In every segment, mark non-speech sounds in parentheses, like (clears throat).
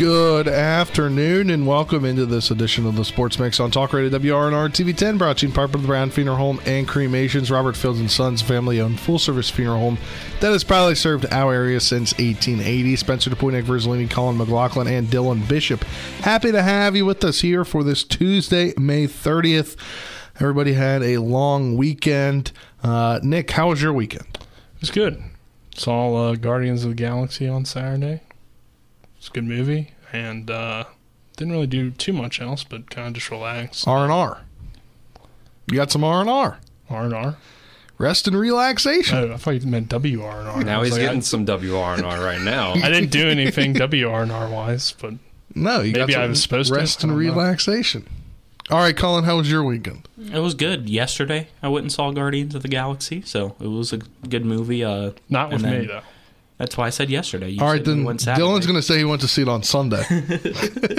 Good afternoon and welcome into this edition of the Sports Mix on Talk Radio WRNR TV10, brought to you in part by the Brown Funeral Home and Cremations. Robert Fields and Sons, family-owned full-service funeral home that has proudly served our area since 1880. Spencer DuPuis, Nick Verzolini, Colin McLaughlin, and Dylan Bishop. Happy to have you with us here for this Tuesday, May 30th. Everybody had a long weekend. Uh, Nick, how was your weekend? It was good. Saw uh, Guardians of the Galaxy on Saturday. It's a good movie, and uh, didn't really do too much else, but kind of just relax. R and R. You got some R and R. R and R. Rest and relaxation. Oh, I thought you meant W R and R. Now he's getting some WRNR right now. (laughs) I didn't do anything W R and R wise, but No, you Maybe got I some was supposed to. rest and don't know. relaxation. All right, Colin, how was your weekend? It was good. Yesterday, I went and saw Guardians of the Galaxy, so it was a good movie. Uh, not with then- me though. That's why I said yesterday. You All right, then went Saturday. Dylan's going to say he went to see it on Sunday.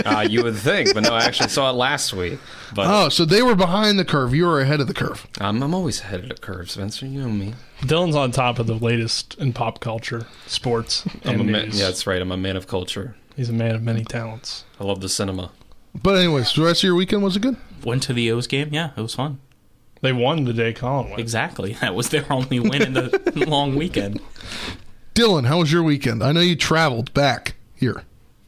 Uh, (laughs) you would think, but no, I actually saw it last week. But oh, so they were behind the curve. You were ahead of the curve. I'm, I'm always ahead of the curve, Spencer. You know me. Dylan's on top of the latest in pop culture, sports, (laughs) I'm a man, news. yeah, that's right. I'm a man of culture. He's a man of many talents. I love the cinema. But anyways, the rest of your weekend was it good? went to the O's game. Yeah, it was fun. They won the day Colin went. Exactly. (laughs) That was their only win in the long weekend. Dylan, how was your weekend? I know you traveled back here.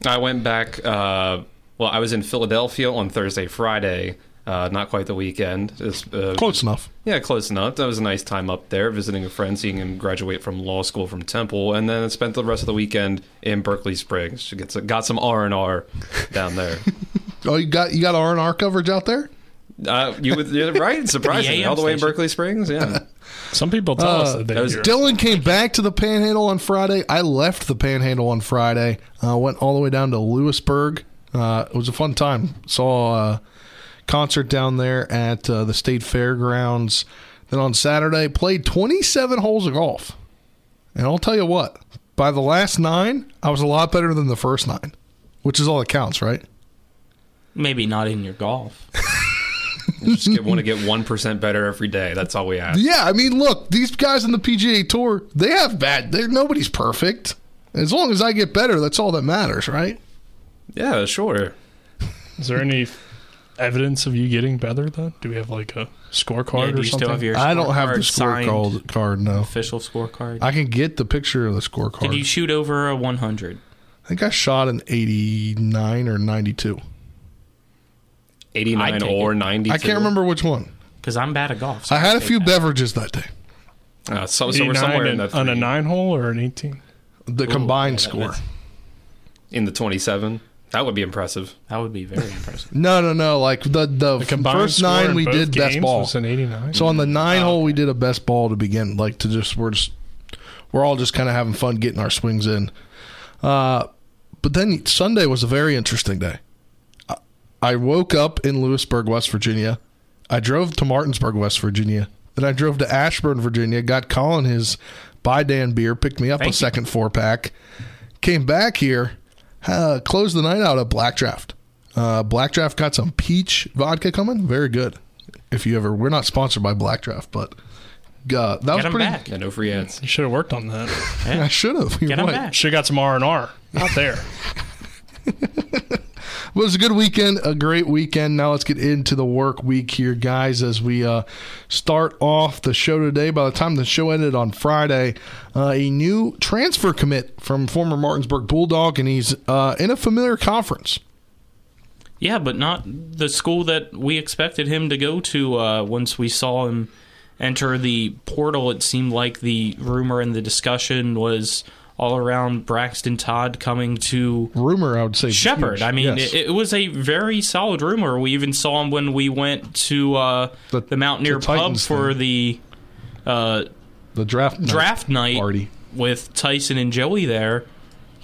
I went back. Uh, well, I was in Philadelphia on Thursday, Friday. Uh, not quite the weekend. It's, uh, Close enough. Yeah, close enough. That was a nice time up there, visiting a friend, seeing him graduate from law school from Temple, and then spent the rest of the weekend in Berkeley Springs. Got some R and R down there. (laughs) Oh, you got you got R and R coverage out there? Uh, you would you're right? (laughs) Surprisingly, AM all the way in. Berkeley Springs. Yeah, (laughs) Some people tell us Uh, that they was. Dylan came back to the Panhandle on Friday. I left the Panhandle on Friday. Uh, went all the way down to Lewisburg. Uh, it was a fun time. Saw a concert down there at uh, the state fairgrounds. Then on Saturday, played 27 holes of golf. And I'll tell you what, by the last nine, I was a lot better than the first nine, which is all that counts, right? Maybe not in your golf. (laughs) just get, want to get one percent better every day. That's all we ask. Yeah, I mean, look, these guys in the PGA Tour, they have bad. They're nobody's perfect. As long as I get better, that's all that matters, right? Yeah, sure. Is there any evidence of you getting better? Though, do we have like a scorecard Yeah, or something? still have your I don't have the scorecard scorecard card. No, official scorecard? I can get the picture of the scorecard. Did you shoot over a 100? I think I shot an 89 or 92. Eighty nine or it. ninety. I can't remember which one. Because I'm bad at golf. so I had I'll a few that. beverages that day. Uh, so, so we're somewhere in and- that on a nine hole or an eighteen. The Ooh, combined yeah, score. in the twenty seven. That would be impressive. That would be very impressive. No, no, no. Like the the, The combined first score nine we did best ball. was an eighty-nine. So on the nine Oh, hole, we did a best ball to begin, like to just we're just we're all just kind of having fun getting our swings in. Uh, but then Sunday was a very interesting day. I- I woke up in Lewisburg, West Virginia. I drove to Martinsburg, West Virginia. Then I drove to Ashburn, Virginia. Got Colin his buy Dan beer, picked me up Thank a you. second four pack. Came back here, uh, closed the night out at Black Draft. Uh, Black Draft got some peach vodka coming, very good. If you ever, we're not sponsored by Black Draft, but uh, that was Get him pretty. back. Yeah, no free ads. You should have worked on that. (laughs) I should have. Get him back. Should have got some R and R. Not there. (laughs) Well, it was a good weekend, a great weekend. Now let's get into the work week here, guys, as we uh, start off the show today. By the time the show ended on Friday, uh, a new transfer commit from former Martinsburg Bulldog, and he's uh, in a familiar conference. Yeah, but not the school that we expected him to go to uh, once we saw him enter the portal. It seemed like the rumor and the discussion was all around Braxton Todd coming to Rumor, I would say. Shepherd. huge. I mean, Yes. it, it was a very solid rumor. We even saw him when we went to uh, The- the, Mountaineer the Pub for thing. the uh, the draft night draft night party. with Tyson and Joey there.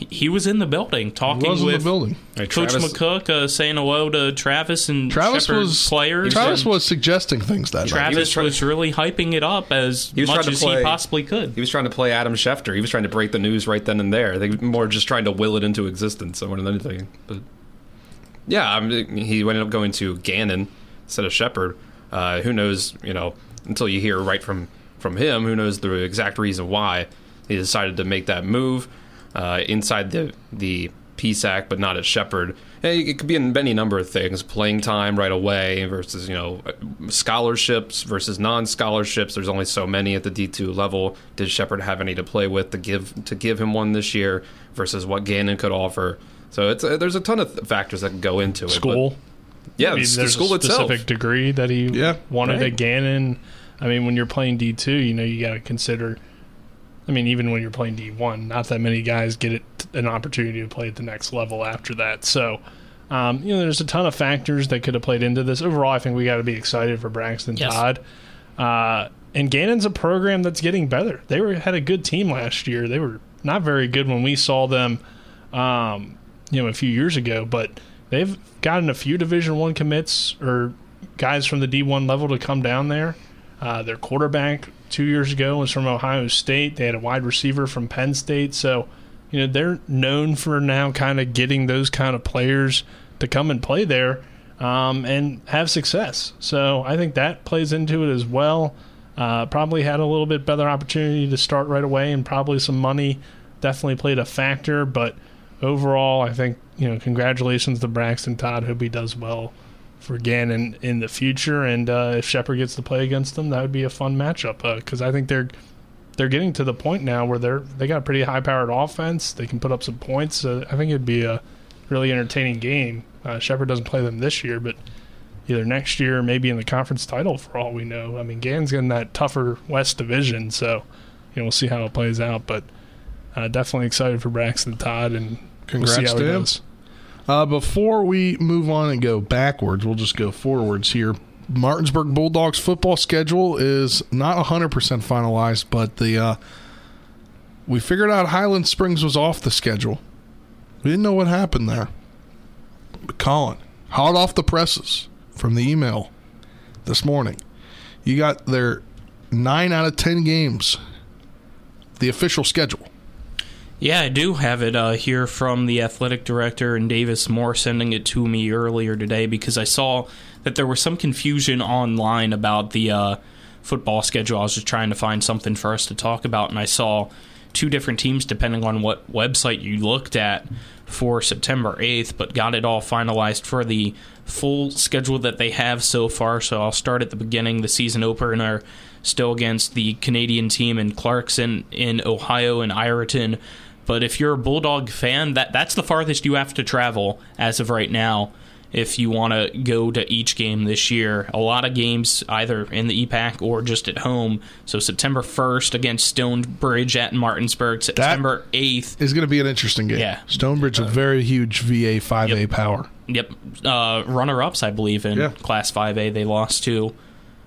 He- he was in the building talking was in the with building. Coach Travis- McCook, uh, saying hello to Travis and Travis Shepherd was players. Travis was suggesting things that night. Travis He was, was really hyping it up as He was much trying to as play- he possibly could. He was trying to play Adam Schefter. He was trying to break the news right then and there. They were more just trying to will it into existence more than anything. But yeah, I mean, he ended up going to Gannon instead of Shepherd. Uh, who knows? You know, until you hear right from from him, who knows the exact reason why he decided to make that move uh, inside the the PSAC, but not at Shepherd. It could be in any number of things: playing time right away versus you know scholarships versus non-scholarships. There's only so many at the D2 level. Did Shepherd have any to play with to give to give him one this year versus what Gannon could offer? So it's uh, there's a ton of th- factors that can go into it. but- School. yeah, I mean, it's the there's school a itself. specific degree that he Yeah, wanted right. at Gannon. I mean, when you're playing D two, you know you got to consider. I mean, even when you're playing D one, not that many guys get it, an opportunity to play at the next level after that. So, um, you know, there's a ton of factors that could have played into this. Overall, I think we got to be excited for Braxton Yes. Todd. Uh, and Gannon's a program that's getting better. They were had a good team last year. They were not very good when we saw them, um, you know, a few years ago. But they've gotten a few Division One commits or guys from the D one level to come down there. Uh, their quarterback two years ago was from Ohio State. They had a wide receiver from Penn State. So, you know, they're known for now kind of getting those kind of players to come and play there um, and have success. So I think that plays into it as well. Uh, probably had a little bit better opportunity to start right away, and probably some money definitely played a factor. But overall, I think you know, congratulations to Braxton Todd. Hope he does well for Gannon in the future. And uh, if Shepherd gets to play against them, that would be a fun matchup because I think they're they're getting to the point now where they're they got a pretty high powered offense. They can put up some points. So I think it'd be a really entertaining game. Uh, Shepherd doesn't play them this year, but either next year, or maybe in the conference title for all we know. I mean, Gannon's in that tougher West division, so you know we'll see how it plays out. But uh, definitely excited for Braxton Todd, and Congrats we'll see how to him. goes. Uh, before we move on and go backwards, we'll just go forwards here. Martinsburg Bulldogs football schedule is not 100% finalized, but the uh, we figured out Highland Springs was off the schedule. We didn't know what happened there. But Colin, hot off the presses from the email this morning, you got their nine out of 10 games, the official schedule. Yeah, I do have it uh, here from the athletic director and Davis Moore sending it to me earlier today because I saw that there was some confusion online about the uh, football schedule. I was just trying to find something for us to talk about, and I saw two different teams depending on what website you looked at for September 8th, but got it all finalized for the full schedule that they have so far. So I'll start at the beginning. The season opener still against the Canadian team in Clarkson in Ohio and Ireton. But if you're a Bulldog fan, that that's the farthest you have to travel as of right now if you want to go to each game this year. A lot of games either in the EPAC or just at home. So September 1st against Stonebridge at Martinsburg, September 8th. Is going to be an interesting game. Yeah. Stonebridge, a very huge VA 5A Yep. power. Yep, uh, runner-ups, I believe, in Yeah. Class 5A. They lost to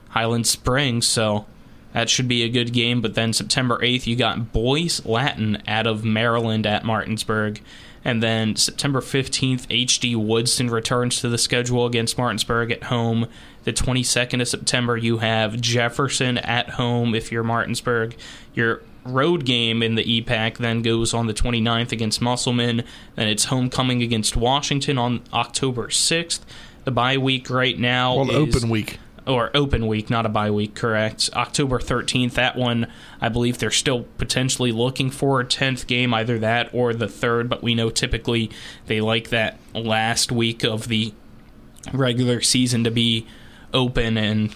Highland Springs, so that should be a good game. But then September 8th, you got Boys Latin out of Maryland at Martinsburg. And then September 15th, HD Woodson returns to the schedule against Martinsburg at home. The 22nd of September, you have Jefferson at home if you're Martinsburg. Your road game in the EPAC then goes on the 29th against Musselman. Then it's homecoming against Washington on October 6th. The bye week right now Well, is open week. Or open week, not a bye week, correct. October 13th, that one, I believe they're still potentially looking for a 10th game, either that or the third, but we know typically they like that last week of the regular season to be open and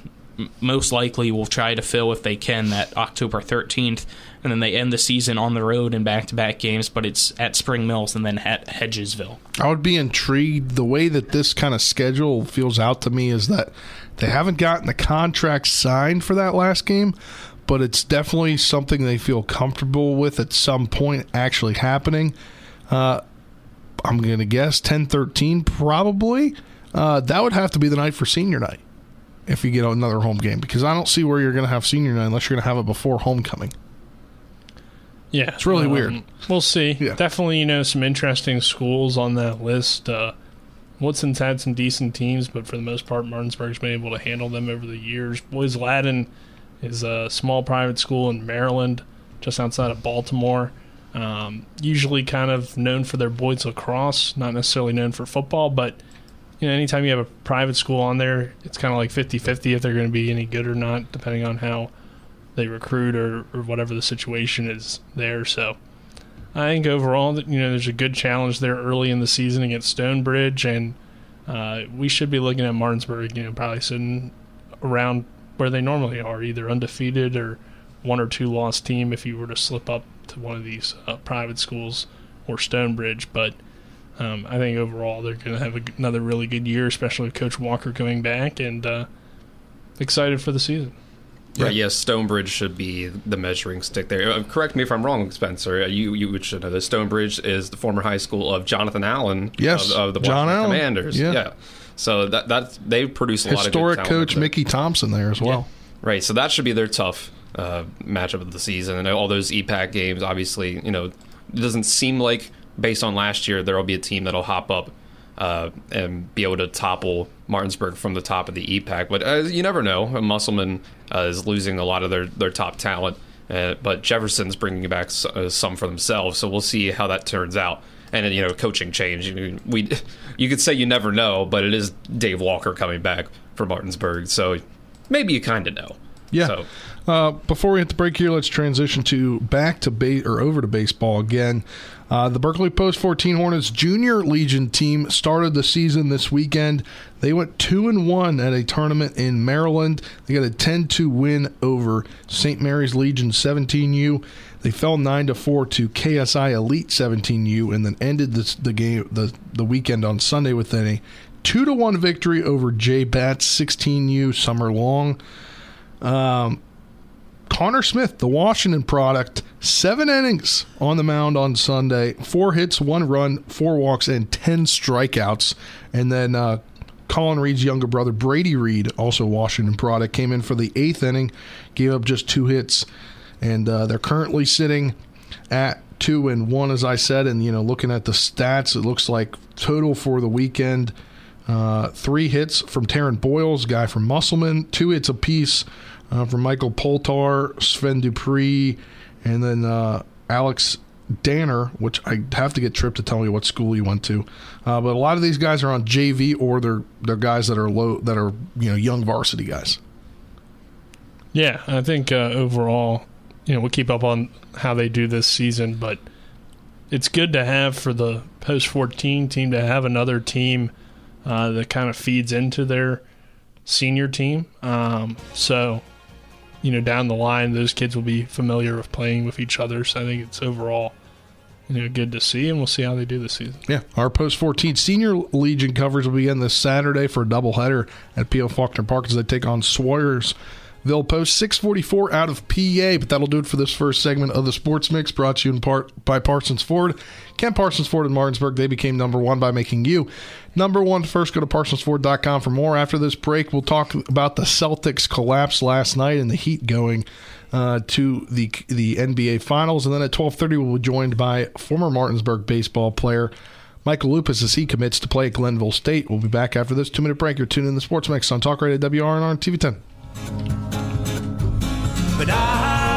most likely will try to fill if they can that October 13th and then they end the season on the road in back-to-back games but it's at Spring Mills and then at Hedgesville. I would be intrigued. The way that this kind of schedule feels out to me is that they haven't gotten the contract signed for that last game, but it's definitely something they feel comfortable with at some point actually happening. Uh, I'm going to guess 10 13, probably. Uh, that would have to be the night for senior night if you get another home game because I don't see where you're going to have senior night unless you're going to have it before homecoming. Yeah, It's really um, weird. We'll see. Yeah. Definitely, you know, some interesting schools on that list. Uh, Woodson's had some decent teams, but for the most part, Martinsburg's been able to handle them over the years. Boys Latin is a small private school in Maryland, just outside of Baltimore. Um, usually kind of known for their boys lacrosse, not necessarily known for football, but you know, anytime you have a private school on there, it's kind of like 50-50 if they're going to be any good or not, depending on how they recruit or, or whatever the situation is there. So I think overall, that you know, there's a good challenge there early in the season against Stonebridge, and uh, we should be looking at Martinsburg, you know, probably sitting around where they normally are, either undefeated or one or two lost team if you were to slip up to one of these uh, private schools or Stonebridge. But um, I think overall they're going to have a, another really good year, especially with Coach Walker coming back, and uh, excited for the season. Right, yes, Stonebridge should be the measuring stick there. Uh, correct me if I'm wrong, Spencer. Uh, You you should know this. Stonebridge is the former high school of Jonathan Allen Yes, of, of the John Washington Allen. Commanders. Yeah. So that that they produce a lot of Historic coach. Mickey Thompson there as well. Right, so that should be their tough uh, matchup of the season, and all those EPAC games. Obviously, you know, it doesn't seem like based on last year there will be a team that'll hop up uh, and be able to topple Martinsburg from the top of the EPAC. But uh, you never know. Musselman uh, is losing a lot of their their top talent, uh, but Jefferson's bringing back s- uh, some for themselves. So we'll see how that turns out. And you know, coaching change. You we (laughs) you could say you never know, but it is Dave Walker coming back for Martinsburg, so maybe you kind of know. Yeah. So, Uh, before we hit the break here, let's transition to back to ba- or over to baseball again. Uh, the Berkeley Post 14 Hornets Junior Legion team started the season this weekend. They went two and one at a tournament in Maryland. They got a 10-2 win over St. Mary's Legion 17U. They fell nine to four to KSI Elite 17U, and then ended this, the game the the weekend on Sunday with a two to one victory over J Bats 16U Summer Long. Connor Smith, the Washington product, seven innings on the mound on Sunday, four hits, one run, four walks, and 10 strikeouts. And then uh, Colin Reed's younger brother, Brady Reed, also Washington product, came in for the eighth inning, gave up just two hits. And uh, they're currently sitting at two and one, as I said. And, you know, looking at the stats, it looks like total for the weekend uh, three hits from Taryn Boyles, guy from Musselman, two hits apiece uh, from Michael Poltar, Sven Dupree, and then uh, Alex Danner, which I have to get Trip to tell me what school he went to. Uh, but a lot of these guys are on JV or they're they're guys that are low that are you know young varsity guys. Yeah, I think uh, overall, you know, we'll keep up on how they do this season, but it's good to have for the post 14 team to have another team uh, that kind of feeds into their senior team. Um, so, you know, down the line, those kids will be familiar with playing with each other. So I think it's overall, you know, good to see, and we'll see how they do this season. Yeah, our post 14 senior legion coverage will begin this Saturday for a doubleheader at P.O. Faulkner Park as they take on Swoyersville They'll post 644 out of PA. But that'll do it for this first segment of the Sports Mix brought to you in part by Parsons Ford. Kent Parsons Ford in Martinsburg, they became number one by making you number one first. Go to ParsonsFord.com for more. After this break, we'll talk about the Celtics collapse last night and the Heat going uh, to the the NBA Finals, and then at twelve thirty we'll be joined by former Martinsburg baseball player Michael Lupis as he commits to play at Glenville State. We'll be back after this two minute break. You're tuning in the Sports Mix on Talk Radio at WRNR TV ten. But I'll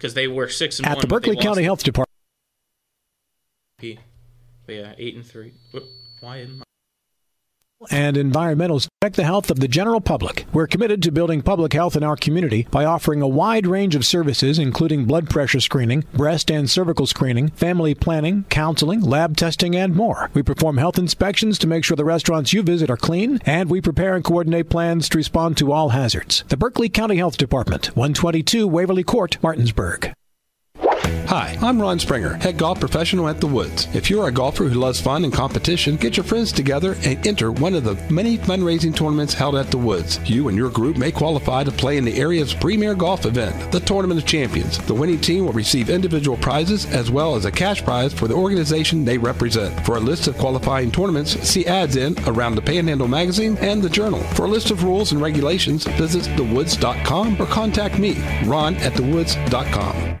Because they were six and At one. the Berkeley County Health Department. P. But yeah, eight and three. Why in my and environmentals protect the health of the general public. We're committed to building public health in our community by offering a wide range of services, including blood pressure screening, breast and cervical screening, family planning, counseling, lab testing, and more. We perform health inspections to make sure the restaurants you visit are clean, and we prepare and coordinate plans to respond to all hazards. The Berkeley County Health Department, 122 Waverly Court, Martinsburg. Hi, I'm Ron Springer, head golf professional at The Woods. If you're a golfer who loves fun and competition, get your friends together and enter one of the many fundraising tournaments held at The Woods. You and your group may qualify to play in the area's premier golf event, the Tournament of Champions. The winning team will receive individual prizes as well as a cash prize for the organization they represent. For a list of qualifying tournaments, see ads in Around the Panhandle magazine and the Journal. For a list of rules and regulations, visit thewoods.com or contact me, Ron at thewoods.com.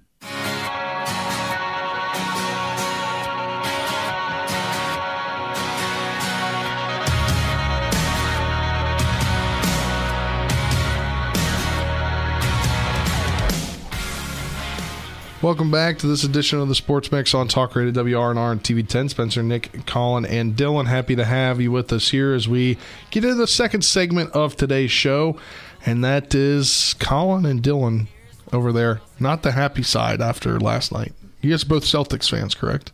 Welcome back to this edition of the Sports Mix on Talk Radio WRNR and TV 10. Spencer, Nick, Colin, and Dylan, happy to have you with us here as we get into the second segment of today's show, and that is Colin and Dylan over there. Not the happy side after last night. You guys are both Celtics fans, correct?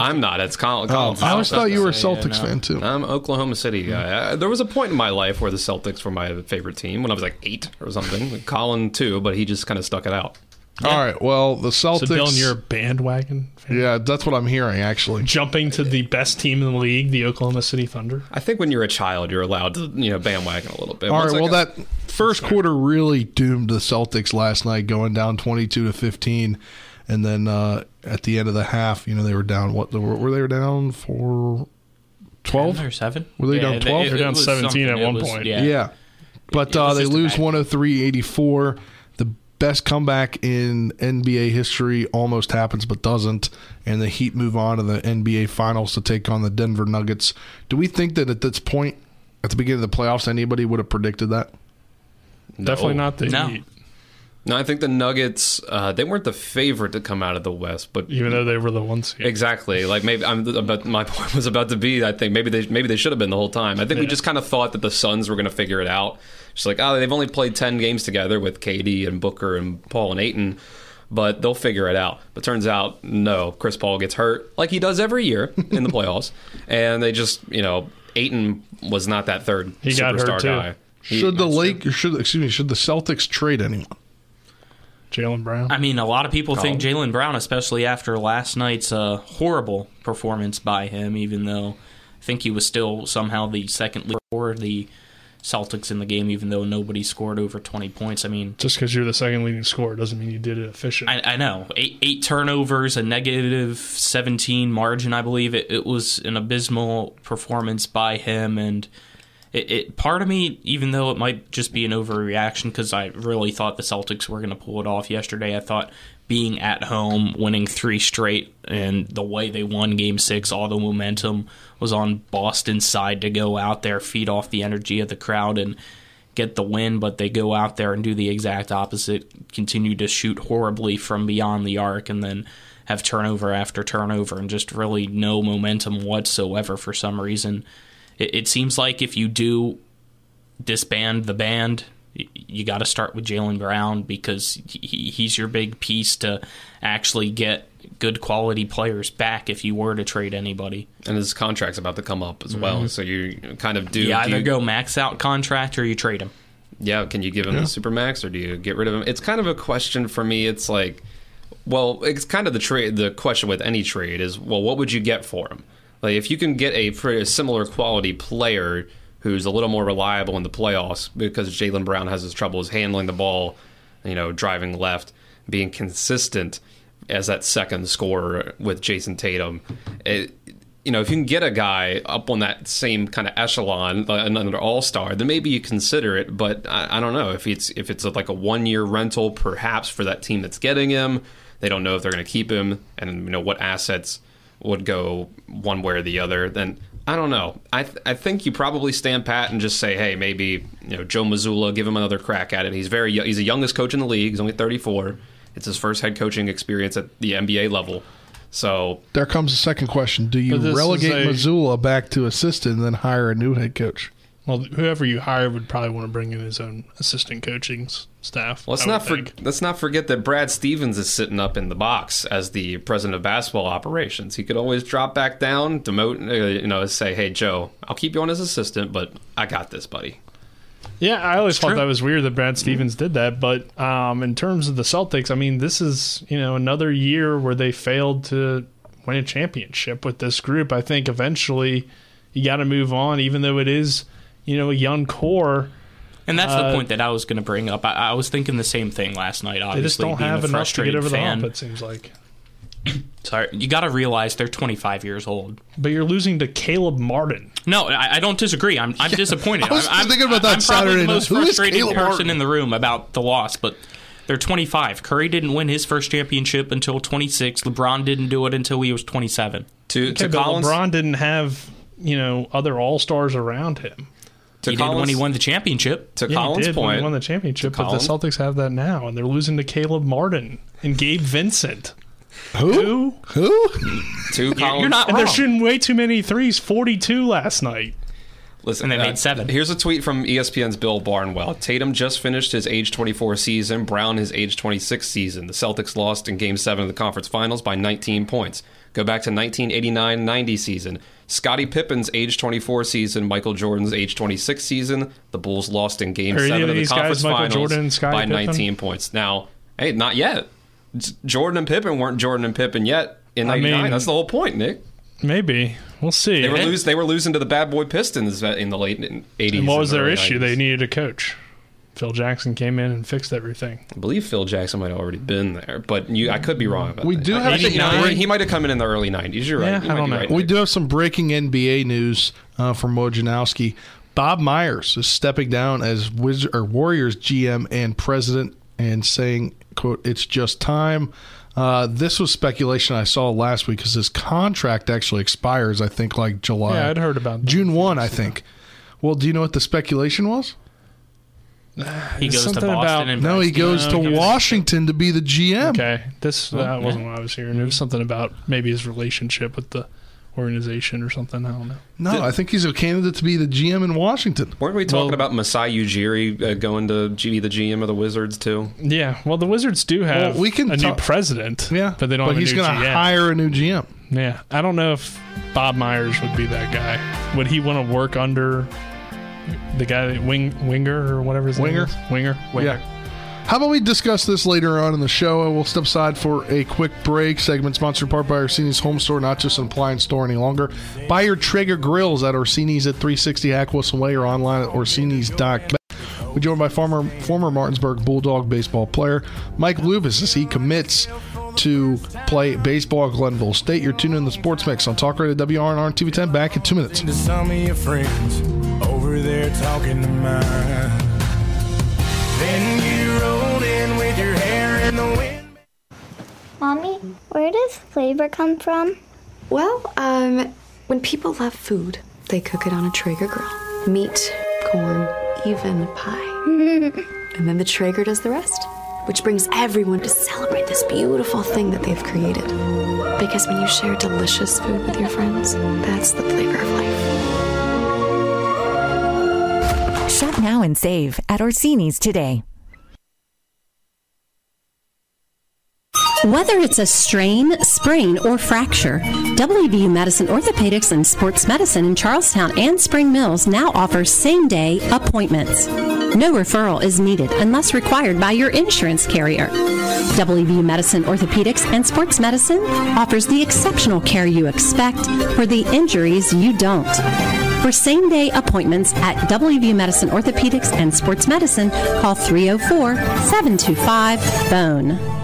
I'm not. It's Colin. Oh, I always Celtics. thought you were a Yeah, Celtics no. fan too. I'm Oklahoma City guy. Uh, there was a point in my life where the Celtics were my favorite team when I was like eight or something. Colin too, but he just kind of stuck it out. All right. Well, the Celtics. So Dylan, you're a bandwagon fan? yeah, that's what I'm hearing. Actually, Jumping to the best team in the league, the Oklahoma City Thunder. I think when you're a child, you're allowed to you know bandwagon a little bit. All Once right. I Well, got- that first quarter really doomed the Celtics last night, going down 22 to 15, and then uh, at the end of the half, you know, they were down. What were, were they were down for? 12 or seven? Were they down 12? They were down 17 at one point. Yeah. Yeah. But It uh, they lose bad- 103 84. The best comeback in NBA history almost happens, but doesn't. And the Heat move on to the NBA Finals to take on the Denver Nuggets. Do we think that at this point, at the beginning of the playoffs, anybody would have predicted that? Definitely not the No. Heat, no, I think the Nuggets uh, they weren't the favorite to come out of the West, but even though they were the ones seed. Exactly. Like maybe I'm about my (laughs) point was about to be. I think maybe they maybe they should have been the whole time. I think we just kind of thought that the Suns were going to figure it out. Just like oh, they've only played ten games together with KD and Booker and Paul and Ayton, but they'll figure it out. But turns out no. Chris Paul gets hurt like he does every year in the (laughs) playoffs, and they just you know Ayton was not that third He superstar got hurt, too. guy. He- should the Lake, should excuse me, should the Celtics trade anyone? Jalen Brown. I mean, a lot of people think. Jalen Brown, especially after last night's uh, horrible performance by him, even though I think he was still somehow the second leader for the Celtics in the game, even though nobody scored over 20 points. I mean, Just because you're the second leading scorer doesn't mean you did it efficient. I, I know. Eight, eight turnovers, a negative 17 margin, I believe. It, it was an abysmal performance by him. And it, it part of me, even though it might just be an overreaction, because I really thought the Celtics were going to pull it off yesterday, I thought being at home, winning three straight, and the way they won game six, all the momentum was on Boston's side to go out there, feed off the energy of the crowd, and get the win, but they go out there and do the exact opposite, continue to shoot horribly from beyond the arc, and then have turnover after turnover, and just really no momentum whatsoever for some reason. It, it seems like if you do disband the band, y- you got to start with Jalen Brown because he, he's your big piece to actually get good quality players back if you were to trade anybody. and his contract's about to come up as well. Mhm. So you kind of do you do either you- go max out contract or you trade him. Yeah, can you give him the supermax or do you get rid of him? It's kind of a question for me. It's like, well, it's kind of the trade. The question with any trade is, well, what would you get for him? Like, if you can get a similar quality player who's a little more reliable in the playoffs because Jalen Brown has his troubles handling the ball you know, driving left, being consistent as that second scorer with Jayson Tatum. It, you know, if you can get a guy up on that same kind of echelon, uh, another All Star, then maybe you consider it. But I, I don't know if it's if it's like a one year rental, perhaps for that team that's getting him. They don't know if they're going to keep him, and you know what assets would go one way or the other. Then I don't know. I th- I think you probably stand pat and just say, hey, maybe you know Joe Mazzulla, give him another crack at it. He's very young. he's the youngest coach in the league. He's only 34. It's his first head coaching experience at the NBA level. So There comes the second question: Do you relegate is a- Mazzulla back to assistant and then hire a new head coach? Well, whoever you hire would probably want to bring in his own assistant coaching staff. Let's not for, let's not forget that Brad Stevens is sitting up in the box as the president of basketball operations. He could always drop back down, demote, uh, you know, say, "Hey Joe, I'll keep you on as assistant, but I got this, buddy." Yeah, I always thought true. that was weird that Brad Stevens did that. But um, in terms of the Celtics, I mean, this is you know another year where they failed to win a championship with this group. I think eventually you got to move on, even though it is you know a young core. And that's Uh, the point that I was going to bring up. I, I was thinking the same thing last night. Obviously, They just don't being have a enough to get frustrated over the fan. hump. It seems like. (clears throat) Sorry, you got to realize they're 25 years old. But you're losing to Caleb Martin. No, I, I don't disagree. I'm, I'm (laughs) disappointed. I was I'm, thinking about that I'm probably Saturday the most Who is frustrated Caleb person Martin? in the room about the loss, but they're 25. Curry didn't win his first championship until 26. LeBron didn't do it until he was 27. To Okay, but LeBron didn't have you know other All Stars around him. To he did when he won the championship. To Yeah, he Collins' did when point, he won the championship, to but the Celtics have that now, and they're losing to Caleb Martin and Gabe Vincent. Who? Who? Two (laughs) Collins, You're not And they're shooting way too many threes. Forty-two last night. Listen, uh, And they made seven. Here's a tweet from ESPN's Bill Barnwell. Tatum just finished his age 24 season. Brown his age 26 season. The Celtics lost in Game Seven of the conference finals by 19 points. Go back to 1989-90 season. Scottie Pippen's age 24 season. Michael Jordan's age 26 season. The Bulls lost in Game Are Seven of of the guys conference Michael finals Jordan by Pippen? 19 points. Now, hey, not yet. Jordan and Pippen weren't Jordan and Pippen yet in I mean- That's the whole point, Nick. Maybe we'll see. They were And- lose. They were losing to the bad boy Pistons in the late 80s. and what was and their issue? 90s. They needed a coach. Phil Jackson came in and fixed everything. I believe Phil Jackson might have already been there, but you, I could be wrong about We that. do I- have I think, you know, 89. he might have come in in the early 90s. You're right. Yeah, I don't know. right, We Nick. do have some breaking NBA news uh, from Wojnarowski. Bob Myers is stepping down as Wiz- or Warriors GM and president and saying, "quote It's just time." Uh, this was speculation I saw last week because his contract actually expires. I think like July. Yeah, I'd heard about that. June one. I think. Well, do you know what the speculation was? He goes to Boston about- and No, he goes to he was- Washington to be the GM. Okay, this that wasn't what I was hearing. It was something about maybe his relationship with the organization or something. I don't know. No, I think he's a candidate to be the GM in Washington. Weren't we talking Well- about Masai Ujiri uh, going to be the GM of the Wizards too? Yeah, well, the Wizards do have Well, we can a new president. Yeah, but they don't. But have he's going to hire a new GM. Yeah, I don't know if Bob Myers would be that guy. Would he want to work under the guy that Wing Winger or whatever his Winger? name is? Winger. Winger. Yeah. How about we discuss this later on in the show? We'll step aside for a quick break. Segment sponsored part by Orsini's Home Store, not just an appliance store any longer. Buy your Traeger grills at Orsini's at 360 Hack Wilson Way or online at Orsini's.com. We're joined by former, former Martinsburg Bulldog baseball player Mike Lupis as he commits to play baseball at Glenville State. You're tuning in the Sports Mix on Talk Radio WRNR and TV10 back in two minutes. to some of your friends over there talking to mine. Then you Mommy, where does flavor come from? Well, um, when people love food, they cook it on a Traeger grill. Meat, corn, even pie. (laughs) and then the Traeger does the rest, which brings everyone to celebrate this beautiful thing that they've created. Because when you share delicious food with your friends, that's the flavor of life. Shop now and save at Orsini's today. Whether it's a strain, sprain, or fracture, WVU Medicine Orthopedics and Sports Medicine in Charles Town and Spring Mills now offers same day appointments. No referral is needed unless required by your insurance carrier. WVU Medicine Orthopedics and Sports Medicine offers the exceptional care you expect for the injuries you don't. For same day appointments at WVU Medicine Orthopedics and Sports Medicine, call 304 725 BONE.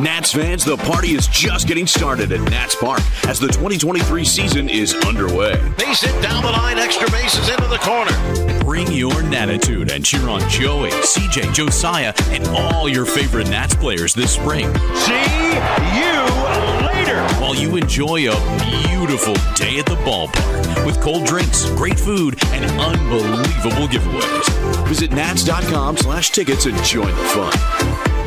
Nats fans, the party is just getting started at Nats Park as the 2023 season is underway. Base it down the line, extra bases into the corner. Bring your Natitude and cheer on Joey, CJ, Josiah, and all your favorite Nats players this spring. See you later. While you enjoy a beautiful day at the ballpark with cold drinks, great food, and unbelievable giveaways. Visit nats.com slash tickets and join the fun.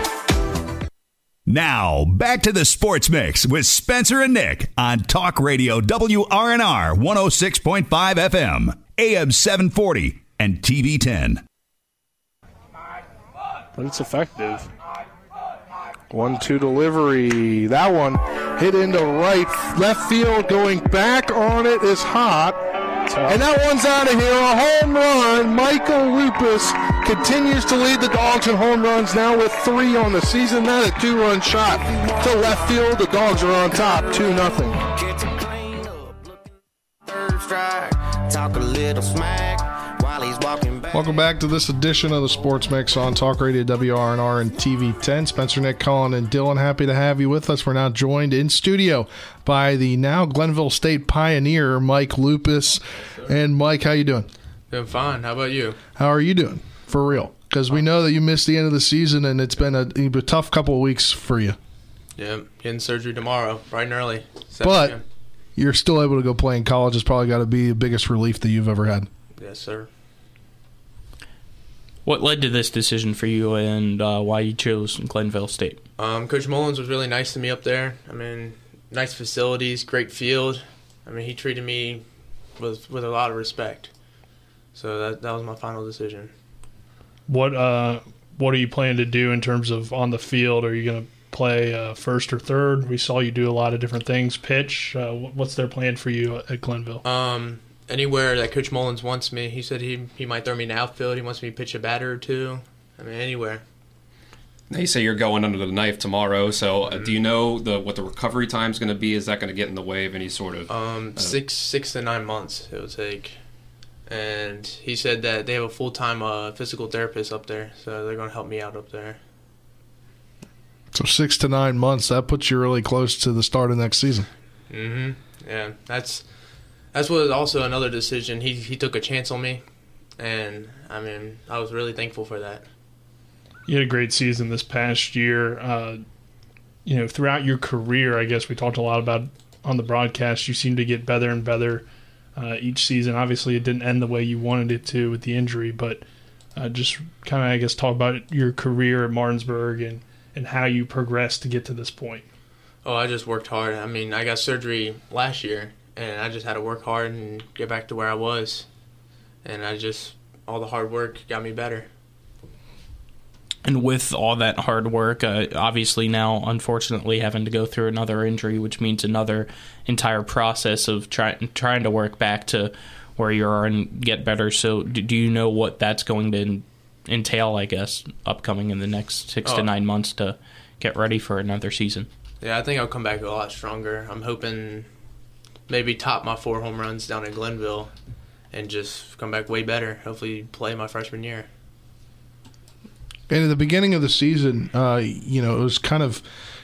Now, back to the Sports Mix with Spencer and Nick on Talk Radio WRNR 106.5 FM, AM 740, and TV 10. But it's effective. One two delivery. That one hit into right left field. Going back on it is hot. And that one's out of here. A home run. Michael Lupis continues to lead the Dogs in home runs now with three on the season. That a two run shot to left field. The Dogs are on top, 2 nothing. Talk a little smack Welcome back to this edition of the Sports Mix on Talk Radio WRNR and TV 10. Spencer, Nick, Colin, and Dylan, happy to have you with us. We're now joined in studio by the now Glenville State pioneer, Mike Lupis. And Mike, how you doing? Doing fine. How about you? How are you doing? For real? Because we know that you missed the end of the season, and it's been a, a tough couple of weeks for you. Yeah, getting surgery tomorrow, bright and early. But p.m. you're still able to go play in college. It's probably got to be the biggest relief that you've ever had. yes, sir. What led to this decision for you and uh, why you chose Glenville State? Um, Coach Mullins was really nice to me up there. I mean, nice facilities, great field. I mean, he treated me with with a lot of respect. So that that was my final decision. What uh, what are you planning to do in terms of on the field? Are you going to play uh, first or third? We saw you do a lot of different things. Pitch. Uh, what's their plan for you at Glenville? Um, anywhere that Coach Mullins wants me, he said he he might throw me in the outfield. He wants me to pitch a batter or two. I mean, anywhere. Now you say you're going under the knife tomorrow. So uh, do you know the what the recovery time is going to be? Is that going to get in the way of any sort of? Um, uh, six six to nine months it will take. And he said that they have a full time uh, physical therapist up there, so they're gonna help me out up there. So six to nine months. That puts you really close to the start of next season. Mm-hmm. Yeah, that's that's what also another decision. He he took a chance on me, and I mean I was really thankful for that. You had a great season this past year. Uh, you know, throughout your career, I guess we talked a lot about on the broadcast. You seem to get better and better uh, each season. Obviously, it didn't end the way you wanted it to with the injury, but uh, just kind of, I guess, talk about your career at Martinsburg and and how you progressed to get to this point. Oh, I just worked hard. I mean, I got surgery last year, and I just had to work hard and get back to where I was. And I just all the hard work got me better. And with all that hard work, uh, obviously now, unfortunately, having to go through another injury, which means another entire process of trying trying to work back to where you are and get better. So, do, do you know what that's going to entail? I guess upcoming in the next six to Oh. nine months to get ready for another season. Yeah, I think I'll come back a lot stronger. I'm hoping maybe top my four home runs down in Glenville and just come back way better. Hopefully, play my freshman year. And at the beginning of the season, uh, you know, it was kind of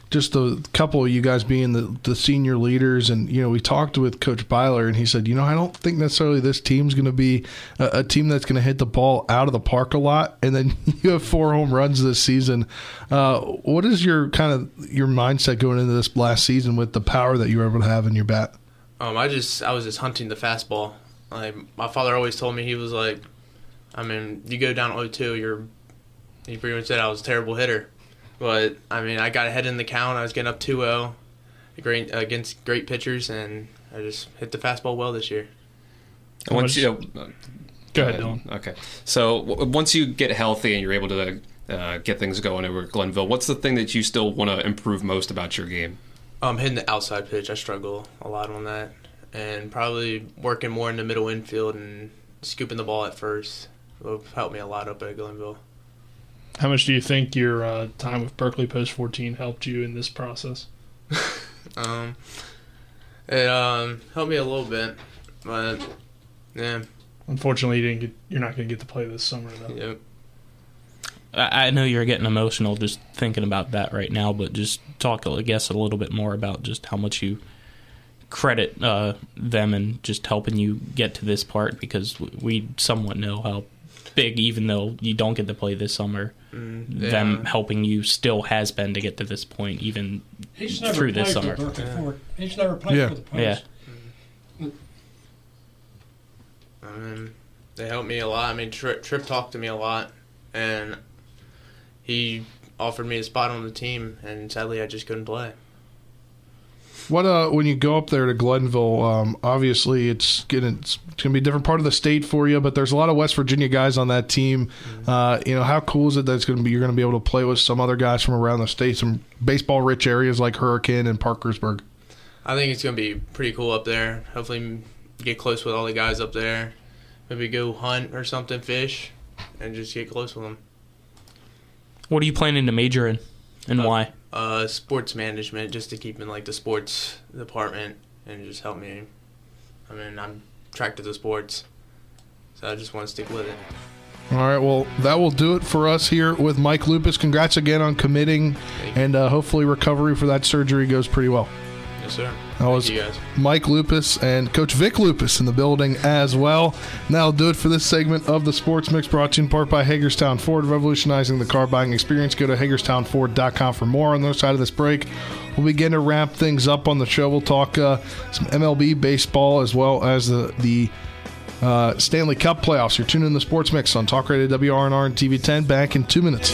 just a couple of you guys being the, the senior leaders. And, you know, we talked with Coach Byler, and he said, you know, I don't think necessarily this team's going to be a, a team that's going to hit the ball out of the park a lot. And then (laughs) you have four home runs this season. Uh, what is your kind of your mindset going into this last season with the power that you were able to have in your bat? Um, I just I was just hunting the fastball. Like my father always told me, he was like, I mean, you go down 0-2, you're. He pretty much said I was a terrible hitter, but I mean, I got ahead in the count. I was getting up 2-0, great against great pitchers, and I just hit the fastball well this year. Once much- you know, Go ahead, Dylan. Okay, so w- once you get healthy and you're able to uh, get things going over at Glenville, what's the thing that you still want to improve most about your game? Um, hitting the outside pitch, I struggle a lot on that, and probably working more in the middle infield and scooping the ball at first will help me a lot up at Glenville. How much do you think your uh, time with Berkeley Post 14 helped you in this process? (laughs) Um, it um helped me a little bit, but yeah. Unfortunately, you didn't get. You're not going to get to play this summer though. Yep. I I know you're getting emotional just thinking about that right now, but just talk, I guess, a little bit more about just how much you credit uh, them and just helping you get to this part because we somewhat know how big, even though you don't get to play this summer, Mm, them helping you still has been to get to this point, even through this summer. Berkeley Ford. He's never played Yeah. for the Post. Yeah. I mean, they helped me a lot. I mean, Trip, Trip talked to me a lot, and he offered me a spot on the team, and sadly, I just couldn't play. What uh, when you go up there to Glenville, um, obviously it's gonna it's gonna be a different part of the state for you, but there's a lot of West Virginia guys on that team. Uh, you know, how cool is it that it's gonna be you're gonna be able to play with some other guys from around the state, some baseball rich areas like Hurricane and Parkersburg. I think it's gonna be pretty cool up there. Hopefully, get close with all the guys up there. Maybe go hunt or something, fish, and just get close with them. What are you planning to major in, and why? Uh, sports management, just to keep in like the sports department and just help me. I mean, I'm attracted to the sports, so I just want to stick with it. All right, well, that will do it for us here with Mike Lupis. Congrats again on committing, and uh, hopefully recovery for that surgery goes pretty well. Yes, sir. That was Thank you guys. Mike Lupis and Coach Vic Lupis in the building as well. Now, do it for this segment of the Sports Mix brought to you in part by Hagerstown Ford, revolutionizing the car buying experience. Go to HagerstownFord.com for more. On the other side of this break, we'll begin to wrap things up on the show. We'll talk uh, some MLB baseball as well as the, the uh, Stanley Cup playoffs. You're tuning in the Sports Mix on Talk Radio WRNR and TV10. Back in two minutes.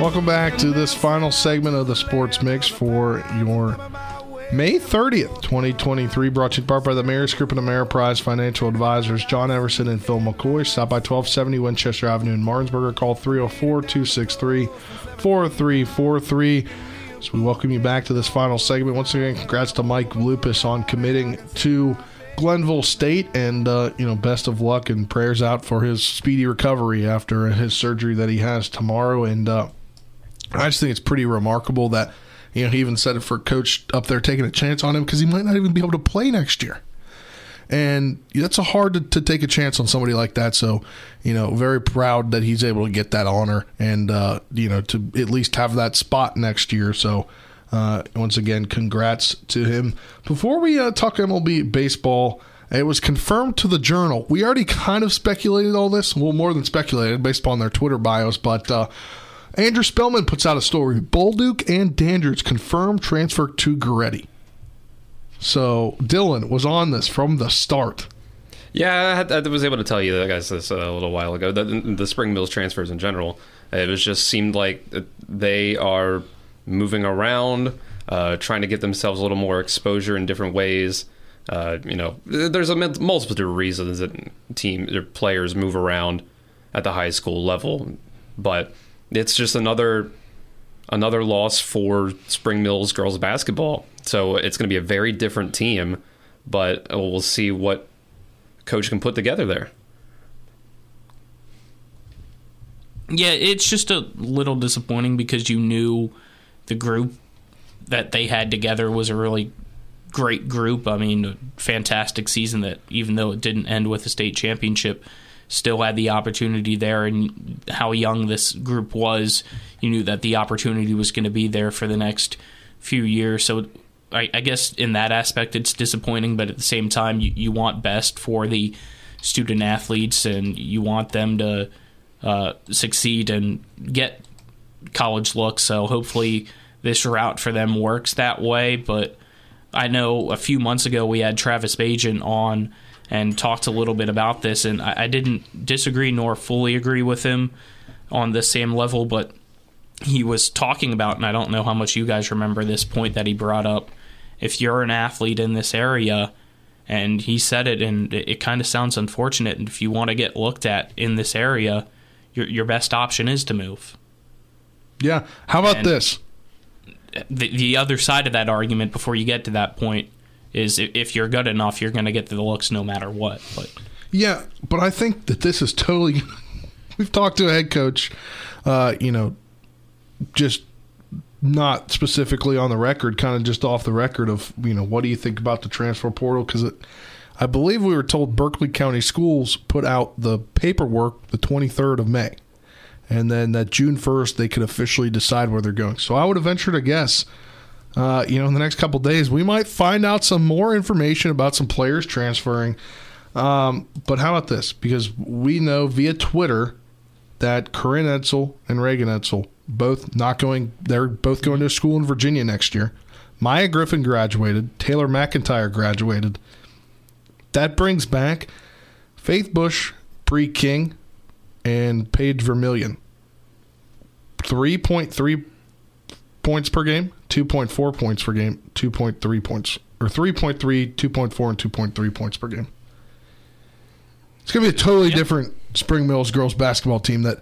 Welcome back to this final segment of the Sports Mix for your May 30th, 2023. Brought to you in part by the Mayor's Group and Ameriprise Financial Advisors, John Everson and Phil McCoy. Stop by 1270 Winchester Avenue in Martinsburg or call 304 263 4343. So we welcome you back to this final segment. Once again, congrats to Mike Lupis on committing to Glenville State, and uh, you know, best of luck and prayers out for his speedy recovery after his surgery that he has tomorrow. And uh, I just think it's pretty remarkable that you know he even said it for coach up there taking a chance on him because he might not even be able to play next year. And that's a hard to, to, take a chance on somebody like that. So, you know, very proud that he's able to get that honor and, uh, you know, to at least have that spot next year. So, uh, once again, congrats to him. Before we uh, talk MLB baseball, it was confirmed to the Journal. We already kind of speculated all this, well, more than speculated based upon their Twitter bios, but uh, Andrew Spellman puts out a story. Bolduc and Dandridge confirmed transfer to Goretti. So Dylan was on this from the start. Yeah, I, I was able to tell you that, guys this a little while ago. The, the Spring Mills transfers in general, it was just seemed like they are moving around, uh, trying to get themselves a little more exposure in different ways. Uh, you know, there's a multitude of reasons that team players move around at the high school level, but it's just another another loss for Spring Mills girls basketball. So it's going to be a very different team, but we'll see what coach can put together there. Yeah, it's just a little disappointing because you knew the group that they had together was a really great group. I mean, fantastic season that even though it didn't end with a state championship, still had the opportunity there and how young this group was, you knew that the opportunity was going to be there for the next few years. So I, I, guess in that aspect it's disappointing, but at the same time you, you want best for the student athletes and you want them to uh, succeed and get college looks. So hopefully this route for them works that way. But I know a few months ago we had Travis Bajan on and talked a little bit about this, and I, I didn't disagree nor fully agree with him on the same level, but he was talking about, and I don't know how much you guys remember this point that he brought up. If you're an athlete in this area, and he said it, and it, it kind of sounds unfortunate. And if you want to get looked at in this area, your your best option is to move. Yeah. How about And- this? The, the other side of that argument, before you get to that point, is if, you're good enough, you're going to get the looks no matter what. But Yeah, but I think that this is totally. (laughs) We've talked to a head coach, uh, you know, just not specifically on the record, kind of just off the record of you know what do you think about the transfer portal? Because I believe we were told Berkeley County Schools put out the paperwork the 23rd of May, and then that June 1st they could officially decide where they're going. So I would have ventured to guess. Uh, you know, in the next couple days, we might find out some more information about some players transferring. Um, but how about this? Because we know via Twitter that Corinne Edsel and Reagan Edsel both not going. They're both going to school in Virginia next year. Maya Griffin graduated. Taylor McIntyre graduated. That brings back Faith Bush, Bree King, and Paige Vermillion. Three point three points per game, 2.4 points per game, 2.3 points, or 3.3, 2.4, and 2.3 points per game. It's going to be a totally different Spring Mills girls basketball team that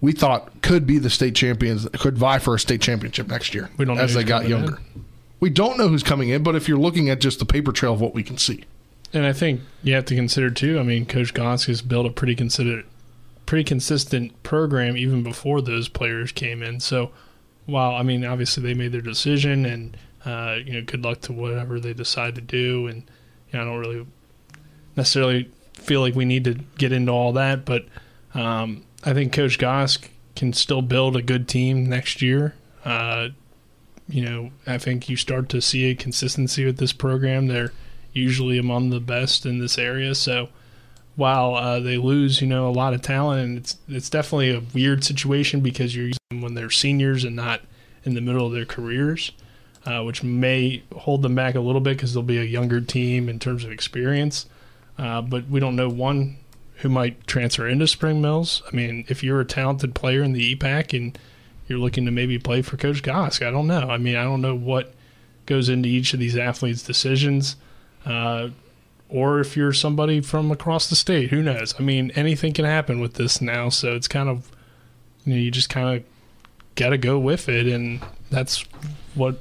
we thought could be the state champions, could vie for a state championship next year We don't know as they got coming in. younger. We don't know who's coming in, but if you're looking at just the paper trail of what we can see. And I think you have to consider too. I mean, Coach Gosk has built a pretty considered, pretty consistent program even before those players came in. So, while I mean, obviously they made their decision, and uh, you know, good luck to whatever they decide to do. And you know, I don't really necessarily feel like we need to get into all that, but um, I think Coach Gosk can still build a good team next year. Uh, you know, I think you start to see a consistency with this program. They're usually among the best in this area. So while uh, they lose, you know, a lot of talent, and it's it's definitely a weird situation because you're using them when they're seniors and not in the middle of their careers, uh, which may hold them back a little bit because they'll be a younger team in terms of experience. Uh, but we don't know one who might transfer into Spring Mills. I mean, if you're a talented player in the EPAC and you're looking to maybe play for Coach Gosk. I don't know. I mean, I don't know what goes into each of these athletes' decisions, uh, or if you're somebody from across the state. Who knows? I mean, anything can happen with this now. So it's kind of you know you just kind of got to go with it, and that's what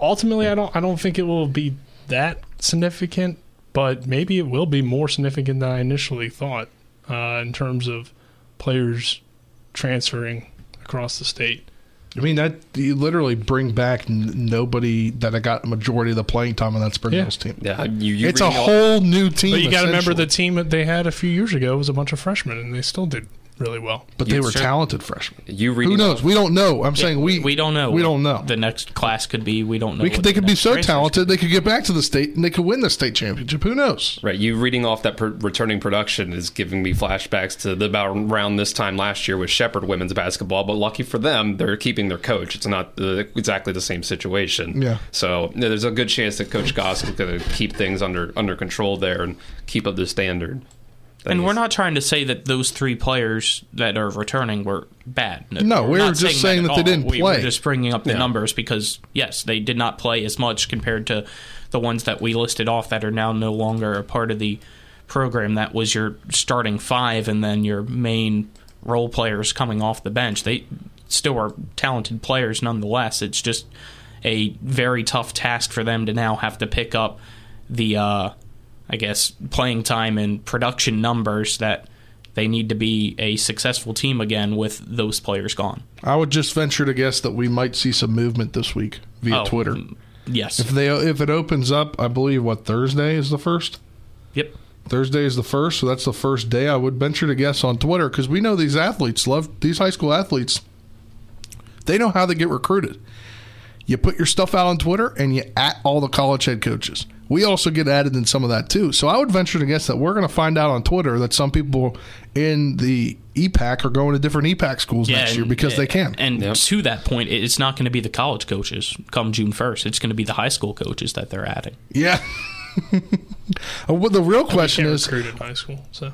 ultimately I don't I don't think it will be that significant, but maybe it will be more significant than I initially thought uh, in terms of players transferring across the state. I mean that you literally bring back n- nobody that I got a majority of the playing time on that Spring Yeah. Mills team. Yeah, you, you it's a all- whole new team. But you got to remember essentially. the team that they had a few years ago was a bunch of freshmen, and they still did really well. but they were talented freshmen. You Who reading knows? We don't know. I'm saying we we don't know. We don't know. The next class could be. We don't know. We could, they the could be next so transfers talented they could get back to the state and they could win the state championship. Who knows? Right, you reading off that per- returning production is giving me flashbacks to the about around this time last year with Shepherd women's basketball. But lucky for them, they're keeping their coach. It's not uh, exactly the same situation. Yeah. So you know, there's a good chance that Coach Goss is going to keep things under under control there and keep up the standard. That And we're not trying to say that those three players that are returning were bad. No, we're, not were just saying at that they didn't play. we play. were just bringing up the Yeah. numbers because yes, they did not play as much compared to the ones that we listed off that are now no longer a part of the program. That was your starting five, and then your main role players coming off the bench. They still are talented players nonetheless. It's just a very tough task for them to now have to pick up the, uh, I guess, playing time and production numbers that they need to be a successful team again with those players gone. I would just venture to guess that we might see some movement this week via Oh, Twitter. Mm, yes. If they if it opens up, I believe what Thursday is the first. Yep. Thursday is the first, so that's the first day. I would venture to guess on Twitter because we know these athletes love these high school athletes. They know how they get recruited. You put your stuff out on Twitter and you at all the college head coaches. We also get added in some of that too. So I would venture to guess that we're going to find out on Twitter that some people in the E EPAC are going to different EPAC schools next year and- because they can. And to that point, it's not going to be the college coaches come June 1st. It's going to be the high school coaches that they're adding. Yeah. (laughs) Well, the real question can't is recruit high school, so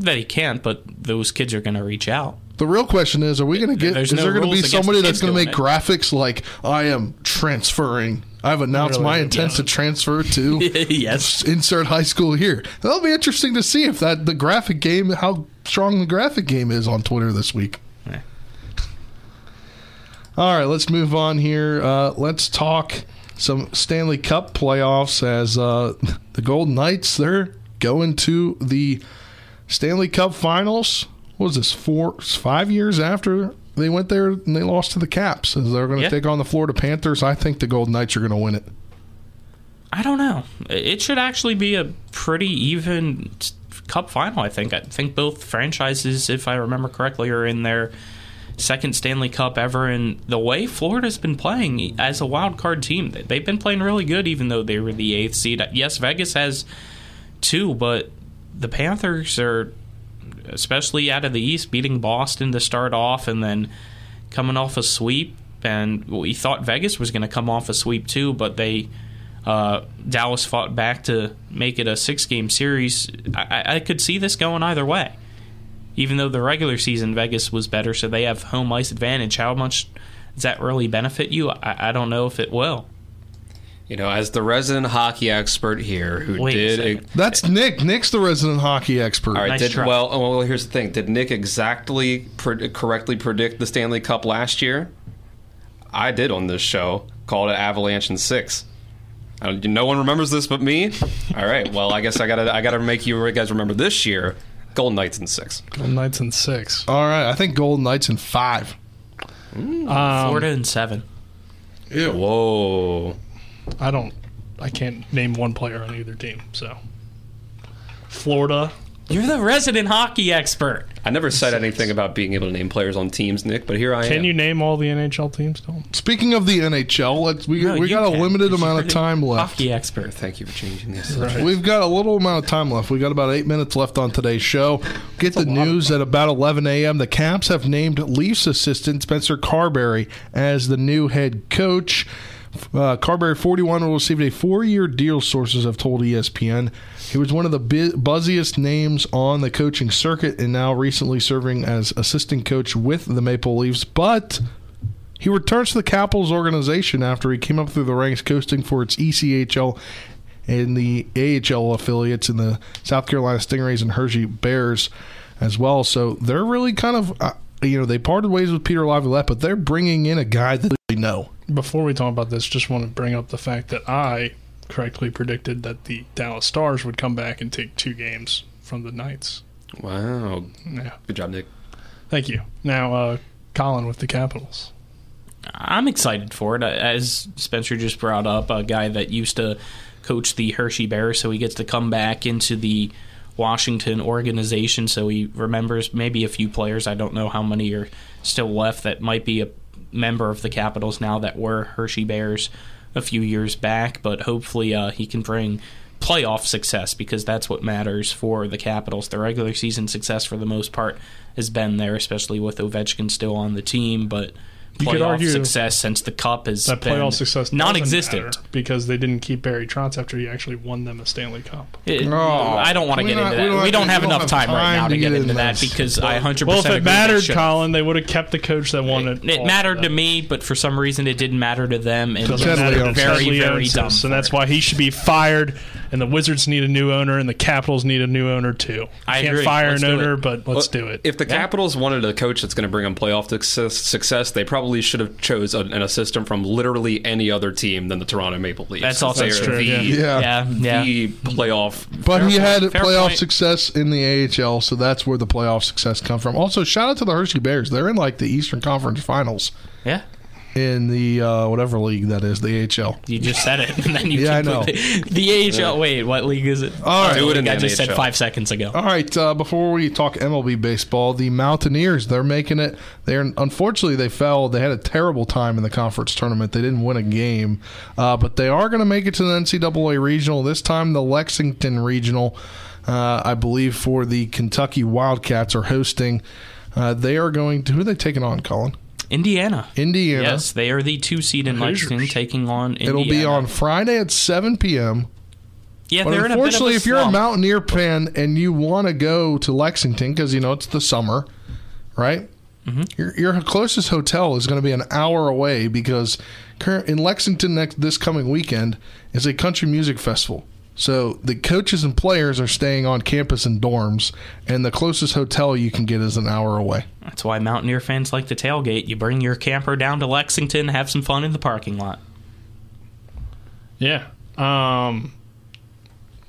That he can't, but those kids are going to reach out. The real question is: Are we going to get? There's is no there going to be somebody that's going to make doing graphics like "I am transferring"? I've announced my intent yeah. to transfer to (laughs) yes. insert high school here. That'll be interesting to see if that the graphic game, how strong the graphic game is on Twitter this week. All right, let's move on here. Uh, let's talk some Stanley Cup playoffs as uh, (laughs) the Golden Knights they're going to the Stanley Cup Finals. What was this four, five years after they went there and they lost to the Caps? As they're going to Yeah. take on the Florida Panthers. I think the Golden Knights are going to win it. I don't know. It should actually be a pretty even cup final, I think. I think both franchises, if I remember correctly, are in their second Stanley Cup ever. And the way Florida's been playing as a wild card team, they've been playing really good, even though they were the eighth seed. Yes, Vegas has two, but the Panthers are, especially out of the East, beating Boston to start off and then coming off a sweep. And we thought Vegas was going to come off a sweep too, but they uh, Dallas fought back to make it a six game series. I, I- could see this going either way. Even though the regular season Vegas was better, so they have home ice advantage. How much does that really benefit you? I, I don't know if it will. You know, as the resident hockey expert here, who Wait a did second. That's Nick. Nick's the resident hockey expert. All right. did, well, oh, well, here's the thing. Did Nick exactly pre- correctly predict the Stanley Cup last year? I did on this show. Called it Avalanche in six. I don't- no one remembers this but me. All right. Well, I guess I gotta I gotta make you guys remember this year. Golden Knights in six. Golden Knights in six. All right, I think Golden Knights in five. Um, Florida in seven. Whoa. I don't. I can't name one player on either team. So, Florida. You're the resident hockey expert. I never said anything about being able to name players on teams, Nick, but here I am. Can you name all the NHL teams? Don't. Speaking of the NHL, let's we, No, we you got a can. limited You're amount of the time left. Hockey expert. Thank you for changing this. We've got a little amount of time left. We got about eight minutes left on today's show. Get the news at about 11 a.m. The Caps have named Leafs assistant Spencer Carberry as the new head coach. Uh, Carberry 41 will receive a four year deal, sources have told ESPN. He was one of the bu- buzziest names on the coaching circuit and now recently serving as assistant coach with the Maple Leafs. But he returns to the Capitals organization after he came up through the ranks, coasting for its ECHL and the AHL affiliates in the South Carolina Stingrays and Hershey Bears as well. So they're really kind of, uh, you know, they parted ways with Peter Laviolette, but they're bringing in a guy that they know. Before we talk about this, just want to bring up the fact that I correctly predicted that the Dallas Stars would come back and take two games from the Knights. Wow. Yeah. Good job, Nick. Thank you. Now, uh, Colin with the Capitals. I'm excited for it. As Spencer just brought up, a guy that used to coach the Hershey Bears, so he gets to come back into the Washington organization, so he remembers maybe a few players. I don't know how many are still left that might be a member of the Capitals now that were Hershey Bears a few years back, but hopefully uh, he can bring playoff success because that's what matters for the Capitals. The regular season success, for the most part, has been there, especially with Ovechkin still on the team, but playoff argue success since the cup has That been playoff success non-existent. because they didn't keep Barry Trotz after he actually won them a Stanley Cup. It- I don't want to We get don't- into we don't We don't, have- have enough have time right now to to get get into into that this. because I 100% Well, if it mattered, should. Colin, they would have kept the coach that won it. It all. mattered to me, but for some reason it didn't matter to them, and Doesn't it's matter to very, Ted very dumb. and that's why he should be fired. And the Wizards need a new owner, and the Capitals need a new owner too. I Can't agree. fire Let's an owner, it. but let's do it. If the Capitals wanted a coach that's going to bring them playoff success, success, they probably should have chose an, an assistant from literally any other team than the Toronto Maple Leafs. That's also They are true, The, yeah. Yeah, yeah. the playoff. But he had Fair playoff point. success in the AHL, so that's where the playoff success come from. Also, shout out to the Hershey Bears. They're in like the Eastern Conference Finals. Yeah. In the uh, whatever league that is, the AHL. You just said it, and then you Yeah, I know. completely- The AHL. Wait, what league is it? All right. Oh, Do it in I the just said five seconds ago. All right, uh, before we talk MLB baseball, the Mountaineers, they're making it. They're unfortunately they fell. They had a terrible time in the conference tournament. They didn't win a game, uh, but they are going to make it to the NCAA regional this time. The Lexington regional, uh, I believe, for the Kentucky Wildcats are hosting. Uh, they are going to who are they taking on, Colin? Indiana. Indiana. Yes, they are the two seed in Hoosiers. Lexington, taking on Indiana. It'll be on Friday at 7 p.m. Yeah, but they're in a bit of unfortunately, if you're a. Mountaineer fan and you want to go to Lexington because you know it's the summer, right? Mm-hmm. Your, your closest hotel is going to be an hour away because in Lexington next this coming weekend is a country music festival. So the coaches and players are staying on campus in dorms, and the closest hotel you can get is an hour away. That's why Mountaineer fans like to tailgate. You bring your camper down to Lexington, have some fun in the parking lot. Yeah. Um,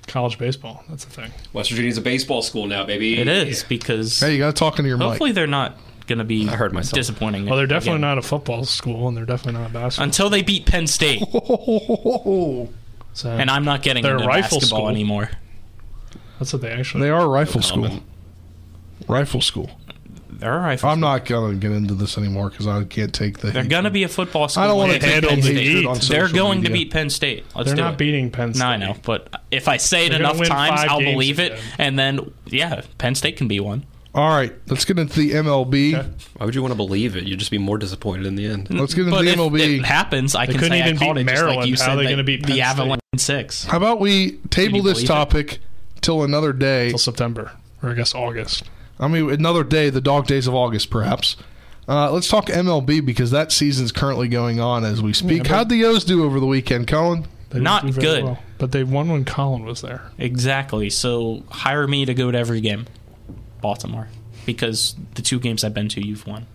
college baseball. That's the thing. West Virginia's a baseball school now, baby. It is because Hey, you got to talk into your hopefully they're not going to be I heard myself. disappointing. Well, they're definitely again. not a football school, and they're definitely not a basketball. until they beat Penn State. (laughs) So and I'm not getting they're into rifle basketball school. anymore. That's what they actually. They are a rifle Common. school. Rifle school. They're a rifle. I'm not going to get into this anymore because I can't take the. They're going to be a football school. I don't wanna they beat take Penn the State. hatred on They're social going to beat Penn State. Let's They're do not it. beating Penn State. No, I know, but if I say it They're enough times, I'll believe it, again. and then yeah, Penn State can be one. All right, let's get into the MLB. Why would you want to believe it? You'd just be more disappointed in the end. Let's get into But the if MLB. it happens, I They can couldn't say I even called beat it just like Maryland. you How said. are they gonna beat the Penn State? Avalanche six? How about we table this believe it? topic till another day? Till September, or I guess August. I mean, another day, the dog days of August, perhaps. Uh, let's talk MLB because that season's currently going on as we speak. but- How'd the O's do over the weekend, Colin? They didn't Not do very good. well. but they won when Colin was there. Exactly. So hire me to go to every game, Baltimore, because the two games I've been to, you've won.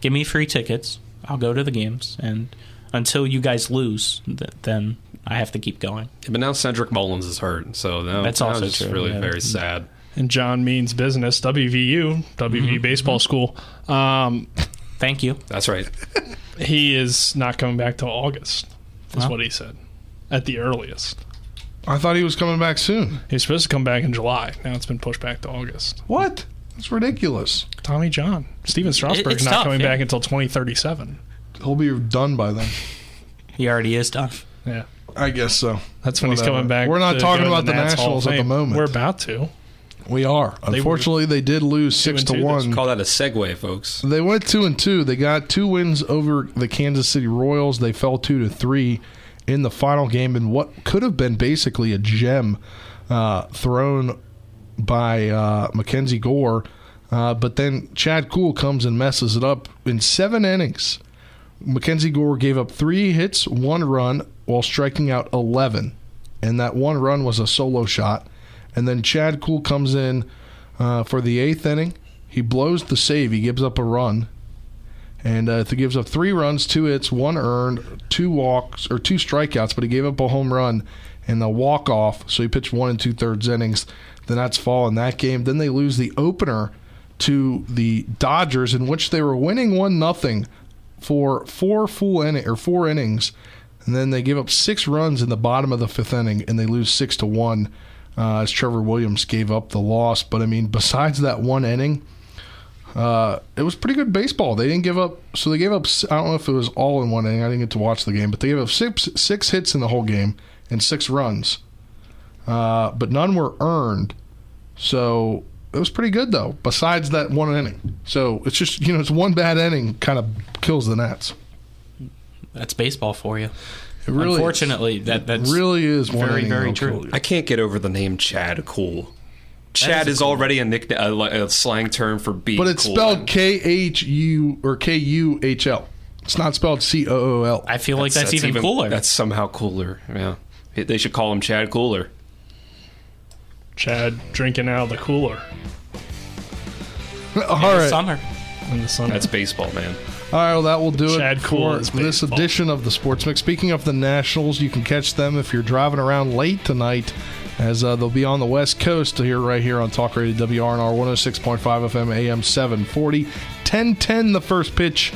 Give me free tickets. I'll go to the games, and until you guys lose, th- then I have to keep going. Yeah, but now Cedric Mullins is hurt, so now That's now also it's true, really yeah. very sad. And John Means Business, WVU, WV Baseball School. Um, Thank you. That's right. (laughs) he is not coming back till August. Is Huh? what he said, at the earliest. I thought he was coming back soon. He's supposed to come back in July. Now it's been pushed back to August. What? That's ridiculous. Tommy John, Stephen Strasburg's it's not tough, coming yeah. back until 2037. He'll be done by then. He already is done. Yeah, I guess so. that's when he's coming back. We're not talking about to the Nats of Nationals at the moment. We're about to. We are. They were Unfortunately, they did lose six to two this one. Call that a segue, folks. They went two and two. They got two wins over the Kansas City Royals. They fell two to three in the final game in what could have been basically a gem uh, thrown by uh, Mackenzie Gore. Uh, but then Chad Kuhl comes and messes it up in seven innings. Mackenzie Gore gave up three hits, one run, while striking out 11. And that one run was a solo shot. And then Chad Kuhl comes in uh, for the eighth inning. He blows the save. He gives up a run. And uh, he gives up three runs, two hits, one earned, two walks, or two strikeouts, but he gave up a home run and a walk off. So he pitched one and two thirds innings. The Nats fall in that game. Then they lose the opener to the Dodgers, in which they were winning one nothing for four full inning or four innings, and then they give up six runs in the bottom of the fifth inning, and they lose six to one uh, as Trevor Williams gave up the loss. But I mean, (laughs) besides that one inning, uh, it was pretty good baseball. They didn't give up, so they gave up. I don't know if it was all in one inning. I didn't get to watch the game, but they gave up six six hits in the whole game and six runs, uh, but none were earned. So it was pretty good though. Besides that one inning, so it's just you know it's one bad inning kind of kills the Nats. That's baseball for you. It really Unfortunately, that that's really is very very true. kill. I can't get over the name Chad Kuhl. Chad is is, cool. already a nickname, a, a slang term for being But it's cool. spelled K H U or K U H L. It's not spelled C O O L. I feel like that's, even, cooler. That's somehow cooler. Yeah, they should call him Chad Cooler. Chad drinking out of the cooler (laughs) All In the right. summer. in the sun. That's baseball, man. All right, well, that will do Chad it Cool for this baseball. edition of the Sports Mix. Speaking of the Nationals, you can catch them if you're driving around late tonight, as uh, they'll be on the West Coast here, right here on Talk Radio WRNR 106.5 FM AM 740. 10-10 the first pitch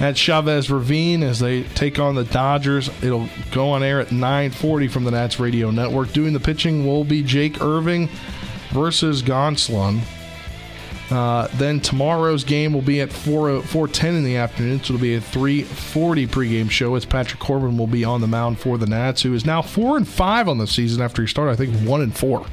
at Chavez Ravine as they take on the Dodgers. It'll go on air at 9:40 from the Nats Radio Network. Doing the pitching will be Jake Irvin versus Gonsolin. Uh, then tomorrow's game will be at 4 4:10 in the afternoon, so it'll be a 3:40 pregame show. As Patrick Corbin will be on the mound for the Nats, who is now four and five on the season after he started, I think one and four.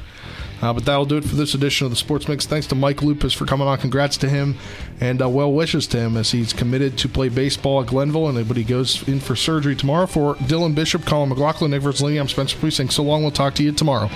Uh, but that'll do it for this edition of the Sports Mix. Thanks to Mike Lupis for coming on. Congrats to him, and uh, well wishes to him as he's committed to play baseball at Glenville, and but he goes in for surgery tomorrow. For Dylan Bishop, Colin McLaughlin, Nick Verzolini, I'm Spencer Precinct. So long. We'll talk to you tomorrow.